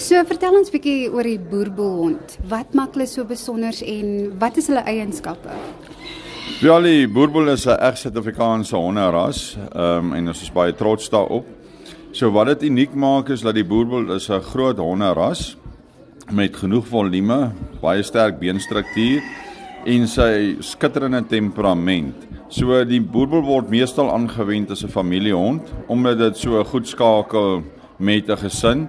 So vertel ons bietjie oor die boerboelhond. Wat maak hulle so besonder en wat is hulle eienskappe? Ja, die boerboel is 'n reg Suid-Afrikaanse honderas, ehm um, en ons is baie trots daarop. So wat dit uniek maak is dat die boerboel is 'n groot honderas met genoeg volume, baie sterk beenstruktuur en sy skitterende temperament. So die boerboel word meestal aangewend as 'n familiehond omdat dit so goed skakel met 'n gesin.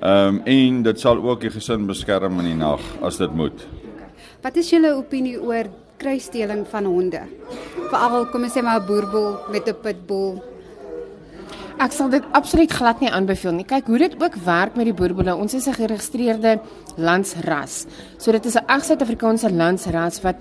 Ehm um, en dit sal ook die gesin beskerm in die nag as dit moet. Wat is julle opinie oor kruisdeling van honde? Veral kom ons sê maar 'n boerboel met 'n pitbull Ek sal dit absoluut glad nie aanbeveel nie. Kyk hoe dit ook werk met die boerboele. Ons is 'n geregistreerde landsras. So dit is 'n ag Suid-Afrikaanse landsras wat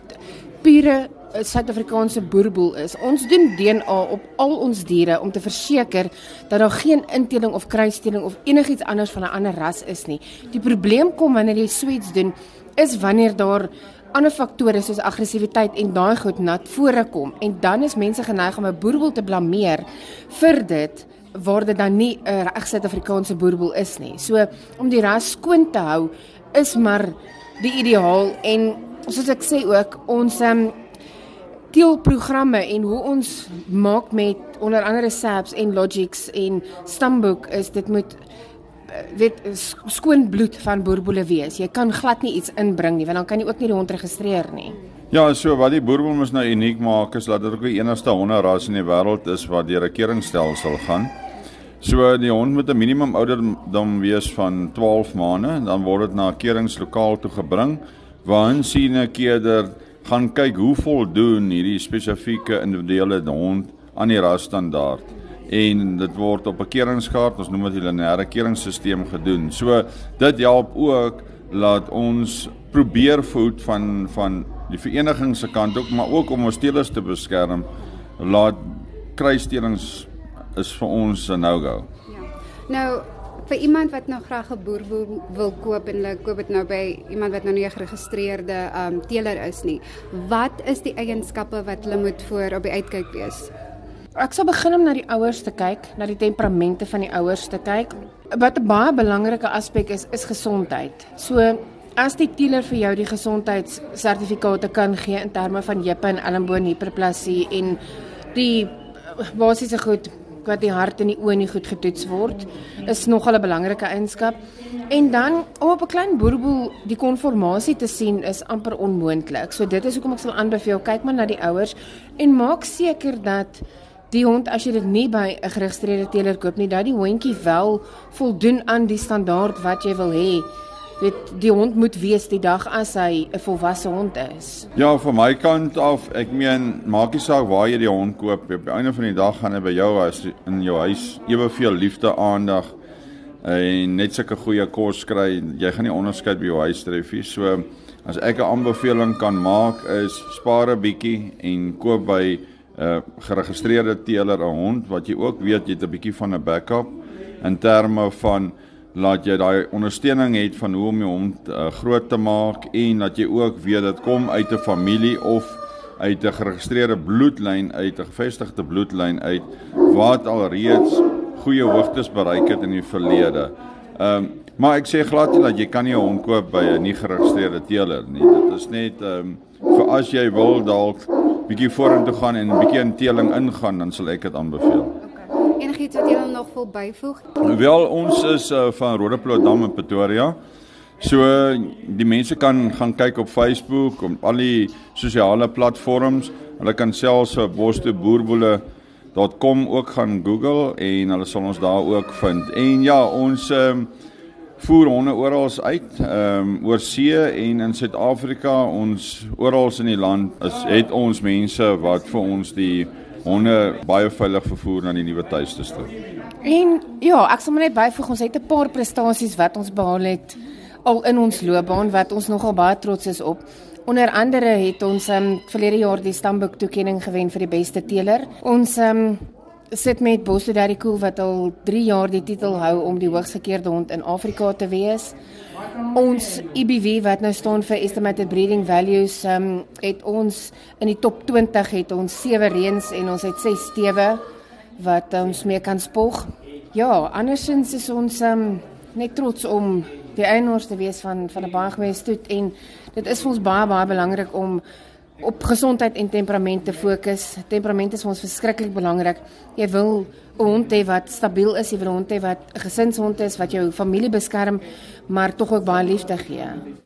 pure Suid-Afrikaanse boerboel is. Ons doen DNA op al ons diere om te verseker dat daar geen inteling of kruisdeling of enigiets anders van 'n ander ras is nie. Die probleem kom wanneer jy sweets doen is wanneer daar ander faktore soos aggressiwiteit en daai goed nat voorkom en dan is mense geneig om 'n boerboel te blameer vir dit waar dit dan nie 'n reg Suid-Afrikaanse boerboel is nie. So om die ras skoon te hou is maar die ideaal en soos ek sê ook ons um, teelprogramme en hoe ons maak met onder andere SAPs en Logics en Stamboek is dit moet eh, weet skoon bloed van boerboele wees. Jy kan glad nie iets inbring nie want dan kan jy ook nie die hond registreer nie. Ja, so wat die boerboel mos nou uniek maak is dat dit ook die enigste honderras in die wêreld is wat deur 'n keringstelsel gaan. So die hond moet 'n minimum ouderdom wees van 12 maande en dan word dit na 'n keringslokaal toe gebring waarin sien 'n keder gaan kyk hoe voldoen hierdie spesifieke individuele hond aan die rasstandaard en dit word op 'n keringskaart, ons noem dit die lineêre keringsstelsel gedoen. So dit help ook laat ons probeer voed van van die vereniging se kant ook maar ook om ons teelers te beskerm laat kruisstelings is vir ons 'n no-go. Ja. Nou vir iemand wat nou graag 'n boer wil, wil koop en hulle koop dit nou by iemand wat nou nie 'n geregistreerde um teeler is nie. Wat is die eienskappe wat hulle moet voor op die uitkyk wees? Ek sal begin om na die ouers te kyk, na die temperamente van die ouers te kyk. Wat 'n baie belangrike aspek is, is gesondheid. So as die teeler vir jou die gesondheidssertifikate kan gee in terme van heupe en elmboon hiperplasie en die basiese goed wat die hart en die oë nie goed getoets word, is nogal 'n belangrike eienskap. En dan om op 'n klein boerboel die konformasie te sien is amper onmoontlik. So dit is hoekom ek sal aanbeveel kyk maar na die ouers en maak seker dat die hond as jy dit nie by 'n geregistreerde teeler koop nie, dat die hondjie wel voldoen aan die standaard wat jy wil hê weet die hond moet wees die dag as hy 'n volwasse hond is. Ja, van my kant af, ek meen maak nie saak waar jy die hond koop, op die einde van die dag gaan hy by jou as in jou huis eweveel liefde, aandag en net sulke goeie kos kry. Jy gaan nie onderskeid by jou huis tref nie. So as ek 'n aanbeveling kan maak is spaar 'n bietjie en koop by 'n uh, geregistreerde teeler 'n hond wat jy ook weet jy het 'n bietjie van 'n backup in terme van laat jy daai ondersteuning het van hoe om jou hond uh, groot te maak en dat jy ook weet dit kom uit 'n familie of uit 'n geregistreerde bloedlyn uit 'n gevestigde bloedlyn uit wat alreeds goeie hoogtes bereik het in die verlede. Ehm um, maar ek sê glad nie dat jy kan nie 'n hond koop by 'n nie geregistreerde teeler nie. Dit is net ehm um, vir as jy wil dalk bietjie vorentoe gaan en 'n bietjie in teeling ingaan, dan sal ek dit aanbeveel. Enigiets wat jy nog wil byvoeg? Wel, ons is uh, van Rodeplooidam in Pretoria. So die mense kan gaan kyk op Facebook, op al die sosiale platforms. Hulle kan selfs op bosteboerboele.com ook gaan Google en hulle sal ons daar ook vind. En ja, ons um, voer honde oral uit, ehm um, oor see en in Suid-Afrika, ons oral in die land is het ons mense wat vir ons die honde baie veilig vervoer na die nuwe tuiste toe. En ja, ek sal net byvoeg ons het 'n paar prestasies wat ons behaal het al in ons loopbaan wat ons nogal baie trots is op. Onder andere het ons um, verlede jaar die stamboek toekenning gewen vir die beste teeler. Ons um, sit met Bosse Daddy Cool wat al 3 jaar die titel hou om die hoogs gekeerde hond in Afrika te wees. Ons EBV wat nou staan vir Estimated Breeding Values, um, het ons in die top 20 het ons 7 reëns en ons het 6 stewe wat ons mee kan spog. Ja, andersins is ons um, net trots om die eienaars te wees van van 'n baie goeie stoet en dit is vir ons baie baie belangrik om op gesondheid en temperament te fokus. Temperament is vir ons verskriklik belangrik. Jy wil 'n hond hê wat stabiel is, jy wil 'n hond hê wat 'n gesinshond is wat jou familie beskerm, maar tog ook baie liefde gee.